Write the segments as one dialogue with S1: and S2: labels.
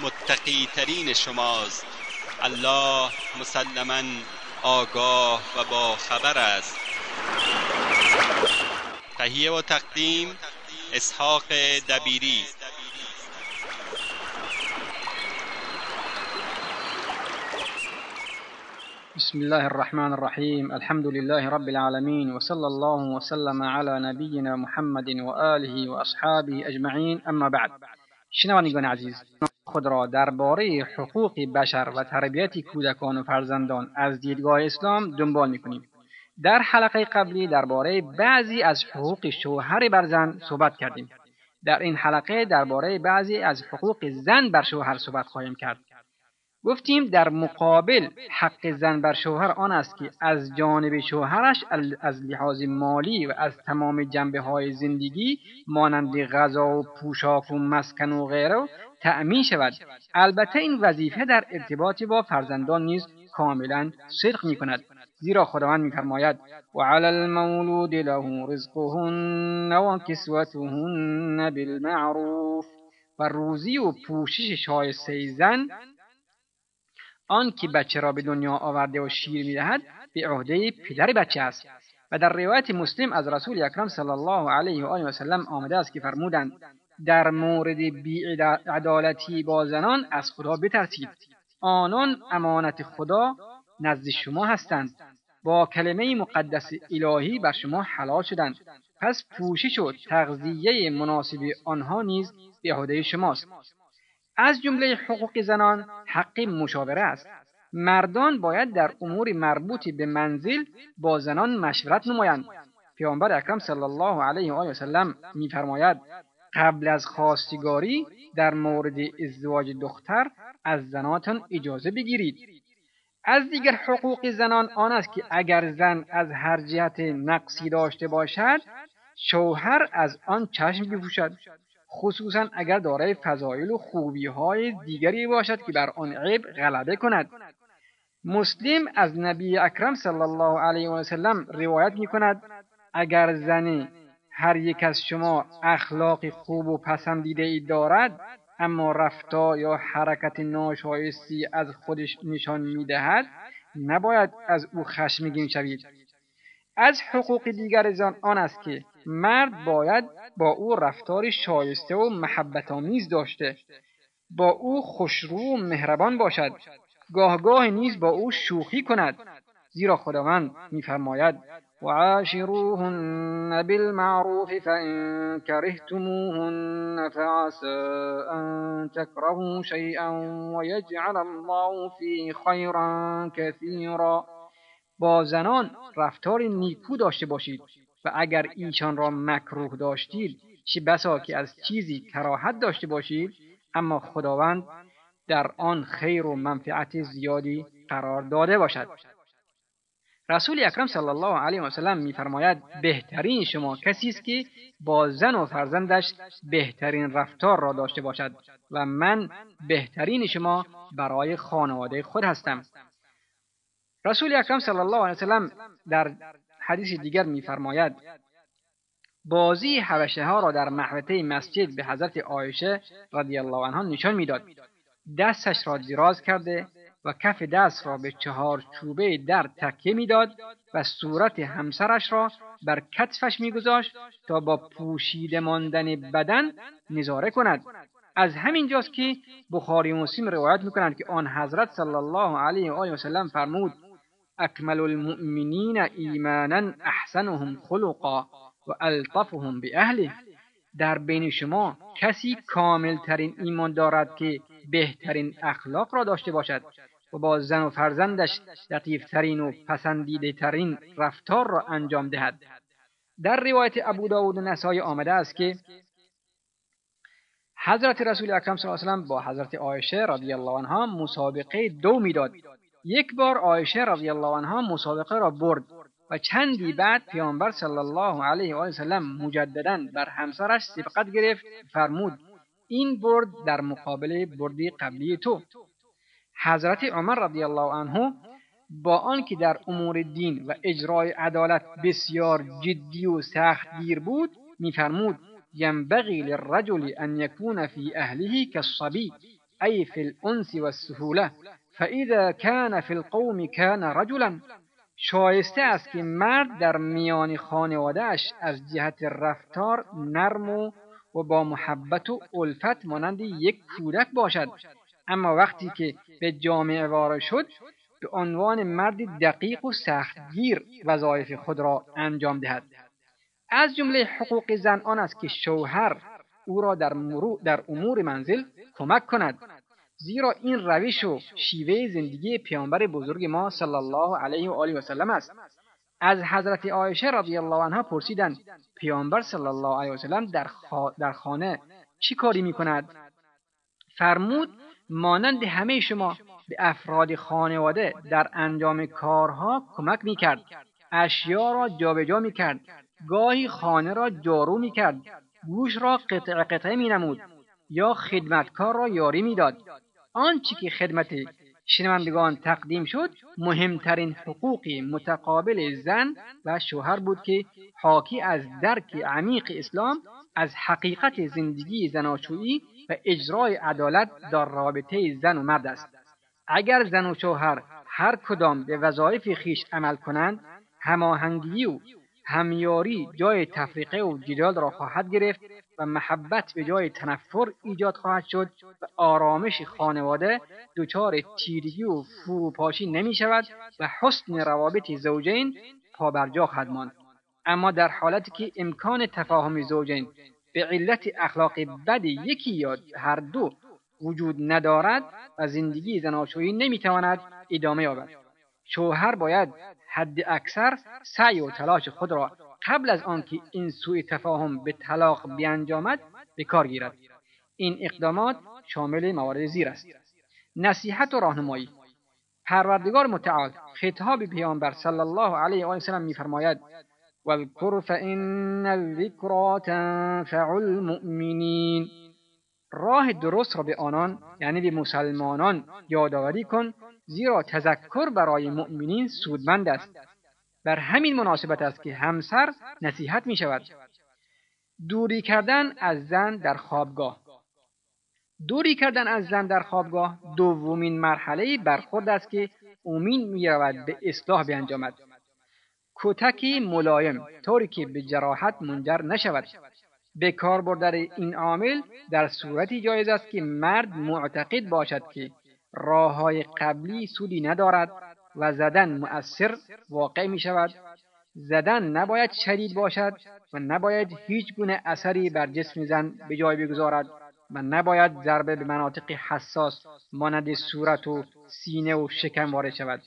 S1: متقی ترین شماست. الله مسلما آگاه و با خبر است. تهیه و تقدیم اسحاق دبیری.
S2: بسم الله الرحمن الرحيم الحمد لله رب العالمين وصلى الله وسلم على نبينا محمد وآله وأصحابه أجمعين اما بعد شنوندگان عزیز خود را درباره حقوق بشر و تربیت کودکان و فرزندان از دیدگاه اسلام دنبال می‌کنیم. در حلقه قبلی درباره بعضی از حقوق شوهر بر زن صحبت کردیم. در این حلقه درباره بعضی از حقوق زن بر شوهر صحبت خواهیم کرد. گفتیم در مقابل حق زن بر شوهر آن است که از جانب شوهرش از لحاظ مالی و از تمام جنبه های زندگی مانند غذا و پوشاک و مسکن و غیره تأمین شود. البته این وظیفه در ارتباط با فرزندان نیز کاملا صدق می کند زیرا خداوند میفرماید و علی المولود له رزقهن و کسوتهن بالمعروف. و روزی و پوشش شایسته زن آن که بچه را به دنیا آورده و شیر می‌دهد به عهده پدر بچه است. و در روایت مسلم از رسول اکرم صلی الله علیه و آله و سلم آمده است که فرمودند در مورد بیعدالتی با زنان از خدا بترسید. آنان امانت خدا نزد شما هستند. با کلمه مقدس الهی بر شما حلال شدند. پس پوشش و تغذیه مناسب آنها نیز به عهده شماست. از جمله حقوق زنان حق مشاوره است. مردان باید در امور مربوط به منزل با زنان مشورت نمایند. پیامبر اکرم صلی الله علیه و آله وسلم میفرماید قبل از خواستگاری در مورد ازدواج دختر از زناتان اجازه بگیرید. از دیگر حقوق زنان آن است که اگر زن از هر جهت نقصی داشته باشد شوهر از آن چشم بپوشد. خصوصا اگر دارای فضایل و خوبی های دیگری باشد که بر آن عیب غلبه کند. مسلم از نبی اکرم صلی الله علیه و سلم روایت می کند اگر زنی هر یک از شما اخلاق خوب و پسندیده ای دارد اما رفتار یا حرکت ناشایستی از خودش نشان می دهد نباید از او خشمگین شوید. از حقوق دیگر زن آن است که مرد باید با او رفتار شایسته و محبت آمیز داشته. با او خوشرو و مهربان باشد. گاه نیز با او شوخی کند. زیرا خداوند میفرماید وعاشروهن بالمعروف فإن كرهتموهن فعسى أن تكرهوا شيئا ويجعل الله فيه خيرا كثيرا. با زنان رفتار نیکو داشته باشید. و اگر ایشان را مکروه داشتید چه بسا که از چیزی کراهت داشته باشید اما خداوند در آن خیر و منفعت زیادی قرار داده باشد. رسول اکرم صلی الله علیه و سلم میفرماید بهترین شما کسی است که با زن و فرزندش بهترین رفتار را داشته باشد و من بهترین شما برای خانواده خود هستم. رسول اکرم صلی الله علیه و سلم در حدیث دیگر میفرماید بازی حبشه ها را در محوطه مسجد به حضرت عایشه رضی الله عنها نشان می‌داد. دستش را دراز کرده و کف دست را به چهار چوبه در تکیه می‌داد و صورت همسرش را بر کتفش میگذاشت تا با پوشیده ماندن بدن نظاره کند. از همین جاست که بخاری و مسلم روایت می‌کنند که آن حضرت صلی الله علیه و آله و سلم فرمود اکمل المؤمنین ایمانا احسنهم خلقا و الطفهم به در بین شما کسی کامل ترین ایمان دارد که بهترین اخلاق را داشته باشد و با زن و فرزندش لطیفترین و پسندیده ترین رفتار را انجام دهد. در روایت ابو داود نسای آمده است که حضرت رسول اکرم صلی الله علیه و با حضرت عایشه رضی الله عنها مسابقه دو می‌داد یک بار عایشه رضی الله عنها مسابقه را برد و چندی بعد پیامبر صلی الله علیه و سلم مجددا بر همسرش سبقت گرفت فرمود این برد در مقابل بردی قبلی تو. حضرت عمر رضی الله عنه با آنکه در امور دین و اجرای عدالت بسیار جدی و سختگیر بود میفرمود ینبغی للرجل ان یکون فی اهله كالصبی ای فی الانس والسهوله فاذا كان فی القوم كان رجلا. شایسته است که مرد در میان خانوادهش از جهت رفتار نرم و و با محبت و الفت مانند یک کودک باشد. اما وقتی که به جامعه وارد شد به عنوان مرد دقیق و سختگیر وظایف خود را انجام دهد. از جمله حقوق زن آن است که شوهر او را در, در امور منزل کمک کند. زیرا این روش و شیوه زندگی پیامبر بزرگ ما صلی الله علیه و آله و سلم است. از حضرت عایشه رضی الله عنها پرسیدند پیامبر صلی الله علیه و سلم در, در خانه چی کاری می کند فرمود مانند همه شما به افراد خانواده در انجام کارها کمک می کرد اشیا را جابجا می کرد گاهی خانه را جارو می کرد گوش را قطع قطعه می نمود یا خدمتکار را یاری می‌داد. آنچه که خدمت شنوندگان تقدیم شد مهمترین حقوق متقابل زن و شوهر بود که حاکی از درک عمیق اسلام از حقیقت زندگی زناشویی و اجرای عدالت در رابطه زن و مرد است. اگر زن و شوهر هر کدام به وظایف خیش عمل کنند هماهنگی و همیاری جای تفریقه و جدال را خواهد گرفت و محبت به جای تنفر ایجاد خواهد شد و آرامش خانواده دچار تیرگی و فروپاشی نمی شود و حسن روابط زوجین پابرجا خواهد ماند. اما در حالتی که امکان تفاهم زوجین به علت اخلاق بد یکی یا هر دو وجود ندارد و زندگی زناشویی نمی‌تواند ادامه یابد. شوهر باید حد اکثر سعی و تلاش خود را قبل از آنکه این سوء تفاهم به طلاق بیانجامد به کار گیرد. این اقدامات شامل موارد زیر است. نصیحت و راهنمایی. پروردگار متعال خطاب پیامبر صلی الله علیه و وسلم میفرماید واذکر فان الذکرى تنفع المؤمنین. راه درست را به آنان یعنی به مسلمانان یادآوری کن زیرا تذکر برای مؤمنین سودمند است. بر همین مناسبت است که همسر نصیحت می شود دوری کردن از زن در خوابگاه. دوری کردن از زن در خوابگاه دومین مرحله برخورد است که اومین می رود به اصلاح بیانجامد. کتکی ملایم طوری که به جراحت منجر نشود. به کار بردن این عامل در صورتی جایز است که مرد معتقد باشد که راه های قبلی سودی ندارد و زدن مؤثر واقع می شود زدن نباید شدید باشد و نباید هیچ گونه اثری بر جسم زن به جای بگذارد و نباید ضربه به مناطق حساس مانند صورت و سینه و شکم وارد شود.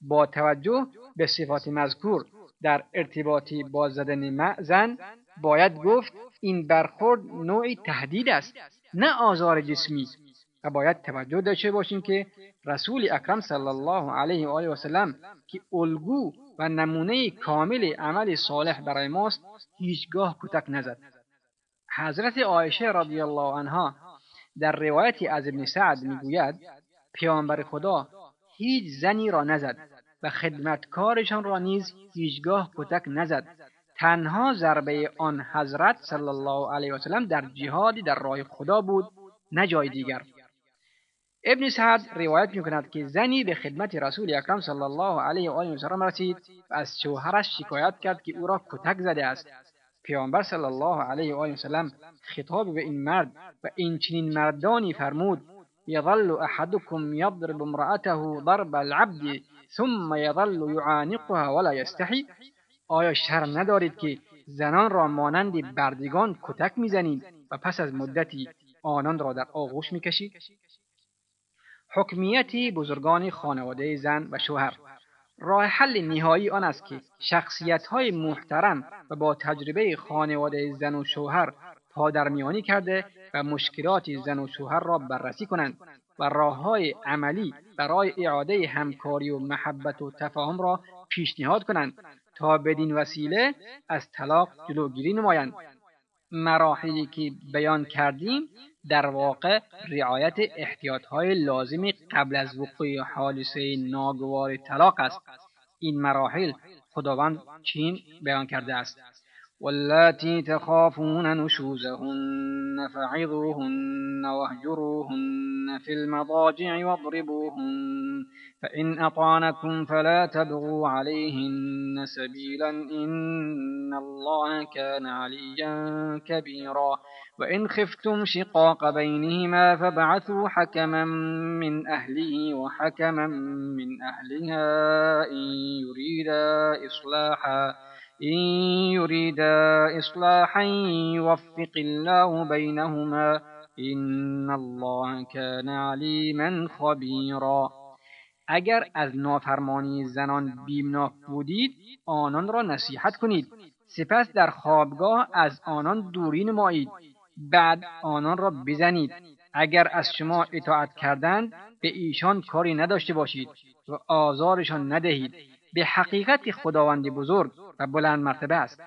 S2: با توجه به صفات مذکور در ارتباطی با زدن زن باید گفت این برخورد نوعی تهدید است نه آزار جسمی. باید توجه داشته باشیم که رسول اکرم صلی الله علیه و آله و سلم که الگو و نمونه کامل عمل صالح برای ماست هیچگاه کتک نزد. حضرت عایشه رضی الله عنها در روایتی از ابن سعد می‌گوید پیامبر خدا هیچ زنی را نزد و خدمتکارشان را نیز هیچگاه کتک نزد. تنها ضربه آن حضرت صلی الله علیه و سلم در جهادی در راه خدا بود نه جای دیگر. ابن سعد روایت می کند که زنی به خدمت رسول اکرم صلی الله علیه و آله و سلم رسید و از شوهرش شکایت کرد که او را کتک زده است. پیامبر صلی الله علیه و آله و سلم خطاب به این مرد و این چنین مردانی فرمود یظل احدکم یضرب امرأته ضرب العبد ثم یظل یعانقها ولا یستحی آیا شرم ندارید که زنان را مانند بردگان کتک می‌زنید و پس از مدتی آنان را در آغوش می‌کشید؟ حکمیتی بزرگان خانواده زن و شوهر. راه حل نهایی آن است که شخصیت های محترم و با تجربه خانواده زن و شوهر پادرمیانی کرده و مشکلات زن و شوهر را بررسی کنند و راه های عملی برای اعاده همکاری و محبت و تفاهم را پیشنهاد کنند تا بدین وسیله از طلاق جلوگیری نمایند. مراحلی که بیان کردیم در واقع رعایت احتیاطهای لازم قبل از وقوع حادثه ناگوار طلاق است. این مراحل خداوند چین بیان کرده است. واللاتی تخافون نشوزهن فعظوهن واهجروهن في المضاجع واضربوهن فإن أطعنكم فلا تبغوا عليهن سبيلا إن الله كان عليا كبيرا. وإن خفتم شقاق بينهما فابعثوا حكما من أهله وحكما من أهلها إن يريدا إصلاحا. إن يريدا إصلاحا يوفق الله بينهما إن الله كان عليما خبيرا. اگر از نافرمانی زنان بیمناک بودید آنان را نصیحت کنید. سپس در خوابگاه از آنان دوری نمایید. بعد آنان را بزنید. اگر از شما اطاعت کردند به ایشان کاری نداشته باشید و آزارشان ندهید. به حقیقت خداوند بزرگ و بلند مرتبه است.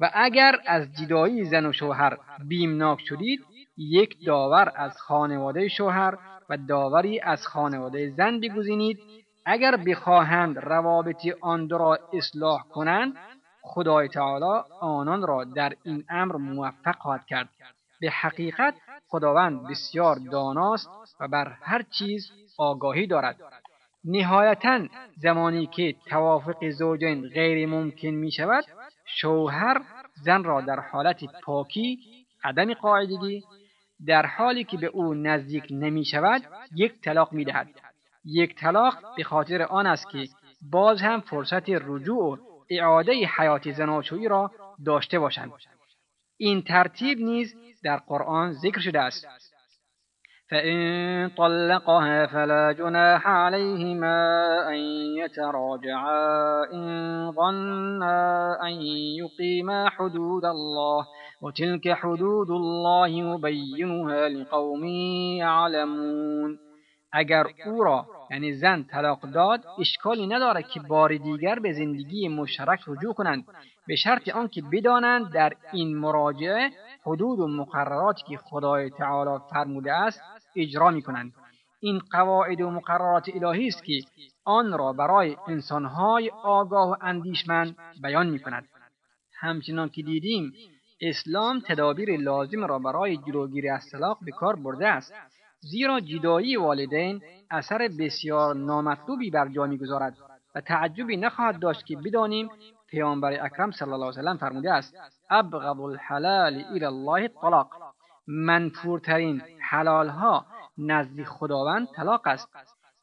S2: و اگر از جدایی زن و شوهر بیمناک شدید یک داور از خانواده شوهر و داوری از خانواده زن بگزینید. اگر بخواهند روابط آن دو را اصلاح کنند خدای تعالی آنان را در این امر موفق خواهد کرد. به حقیقت خداوند بسیار داناست و بر هر چیز آگاهی دارد. نهایتا زمانی که توافق زوجین غیر ممکن می شود شوهر زن را در حالت پاکی عدم قاعدگی در حالی که به او نزدیک نمی شود یک طلاق می دهد. یک طلاق به خاطر آن است که باز هم فرصت رجوع و اعاده حیات زناشویی را داشته باشند. این ترتیب نیز در قرآن ذکر شده است. فإن طلقها فلا جناح عليهما أن يتراجعا إن ظنا أن يقيما حدود الله وتلك حدود الله يبينها لقوم يعلمون اگر او را یعنی زن طلاق داد اشکالی ندارد که بار دیگر به زندگی مشترک رجوع کنند. به شرط آنکه بدانند در این مراجعه حدود و مقرراتی که خدای تعالی فرموده است اجرا می کنند این قواعد و مقررات الهی است که آن را برای انسانهای آگاه و اندیشمند بیان می کند همچنان که دیدیم اسلام تدابیر لازم را برای جلوگیری از طلاق به کار برده است زیرا جدایی والدین اثر بسیار نامطلوبی بر جا می‌گذارد و تعجبی نخواهد داشت که بدانیم پیامبر اکرم صلی الله علیه وسلم فرموده است ابغض الحلال الى الله الطلاق. منفورترین حلالها نزد خداوند طلاق است.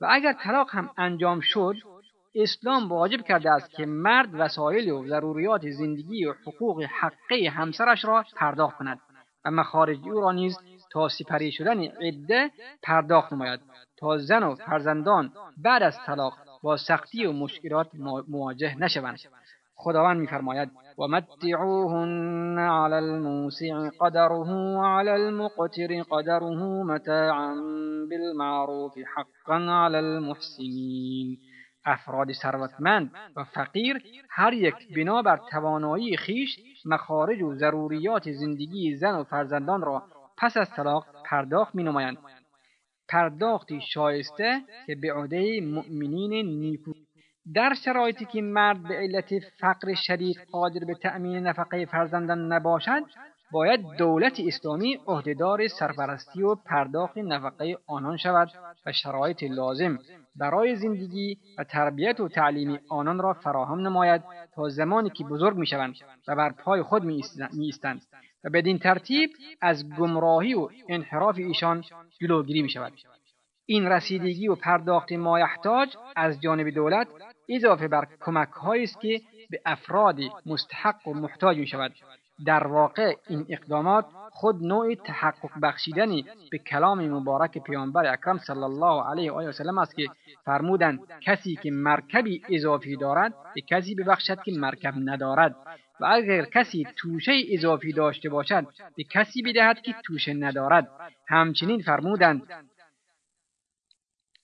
S2: و اگر طلاق هم انجام شد اسلام واجب کرده است که مرد وسایل و ضروریات زندگی و حقوق حقه همسرش را پرداخت کند و مخارج او را نیز تا سپری شدن عده پرداخت نماید تا زن و فرزندان بعد از طلاق با سختی و مشکلات مواجه نشوند. خداوند میفرماید و متعوهن علی الموسع قدره وعلى المقتر قدره متاعا بالمعروف حقا علی المحسنین افراد ثروتمند و فقیر هر یک بنابر توانایی خیش مخارج و ضروریات زندگی زن و فرزندان را پس از طلاق پرداخت می نمایند. پرداختی شایسته که به عهده مؤمنین نیکو در شرایطی که مرد به علت فقر شدید قادر به تأمین نفقه فرزندان نباشد باید دولت اسلامی عهدهدار سرپرستی و پرداخت نفقه آنان شود و شرایط لازم برای زندگی و تربیت و تعلیم آنان را فراهم نماید تا زمانی که بزرگ می‌شوند و بر پای خود می ایستند و بدین ترتیب از گمراهی و انحراف ایشان جلوگیری می شود این رسیدگی و پرداخت مایحتاج از جانب دولت اضافه بر کمک است که به افراد مستحق و محتاج می شود در واقع این اقدامات خود نوع تحقق بخشیدنی به کلام مبارک پیامبر اکرم صلی الله علیه و آله و سلم است که فرمودند کسی که مرکبی اضافی دارد به کسی ببخشد که مرکب ندارد. و اگر کسی توشه اضافی داشته باشد به کسی بدهد که توشه ندارد. همچنین فرمودند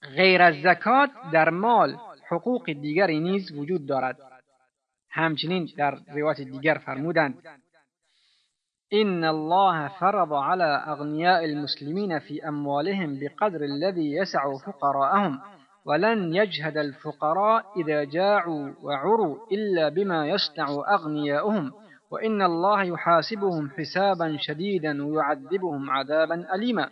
S2: غیر از زکات در مال حقوق دیگری نیز وجود دارد. همچنین در روایت دیگر فرمودند إن الله فرض على أغنياء المسلمين في أموالهم بقدر الذي يسع فقراءهم ولن يجهد الفقراء إذا جاعوا وعروا إلا بما يصنع أغنياؤهم وإن الله يحاسبهم حسابا شديدا ويعذبهم عذابا أليما.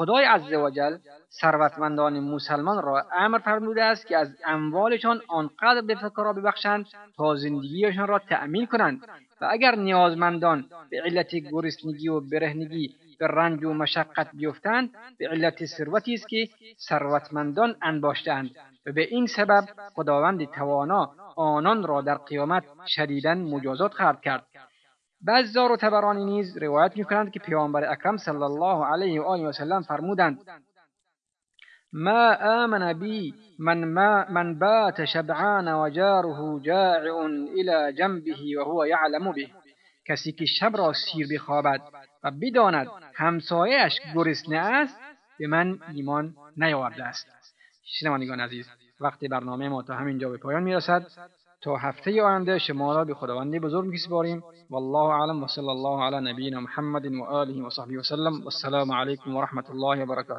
S2: خدای عز وجل ثروتمندان مسلمان را امر فرموده است که از اموالشان آنقدر به فقرا ببخشند تا زندگیشان را تأمین کنند و اگر نیازمندان به علت گرسنگی و برهنگی به رنج و مشقت بیفتند به علت ثروتی است که ثروتمندان انباشتهاند و به این سبب خداوند توانا آنان را در قیامت شدیدا مجازات خواهد کرد. بزار و تبرانی نیز روایت می‌کنند که پیامبر اکرم صلی الله علیه و آله و سلم فرمودند ما آمن بی من, ما من بات شبعان و جاره جاعع الى جنبه و هو یعلم به. کسی که شب را سیر بخوابد و بداند همسایهاش گرسنه است به من ایمان نیاورده است. شنوندگان عزیز وقتی برنامه ما تا همینجا به پایان می‌رسد. تا هفته آینده شما را به خداوند بزرگ میسپاریم. والله اعلم و صلی الله علی نبینا محمد و آله و صحبه وسلم والسلام علیکم و رحمت الله و برکاته.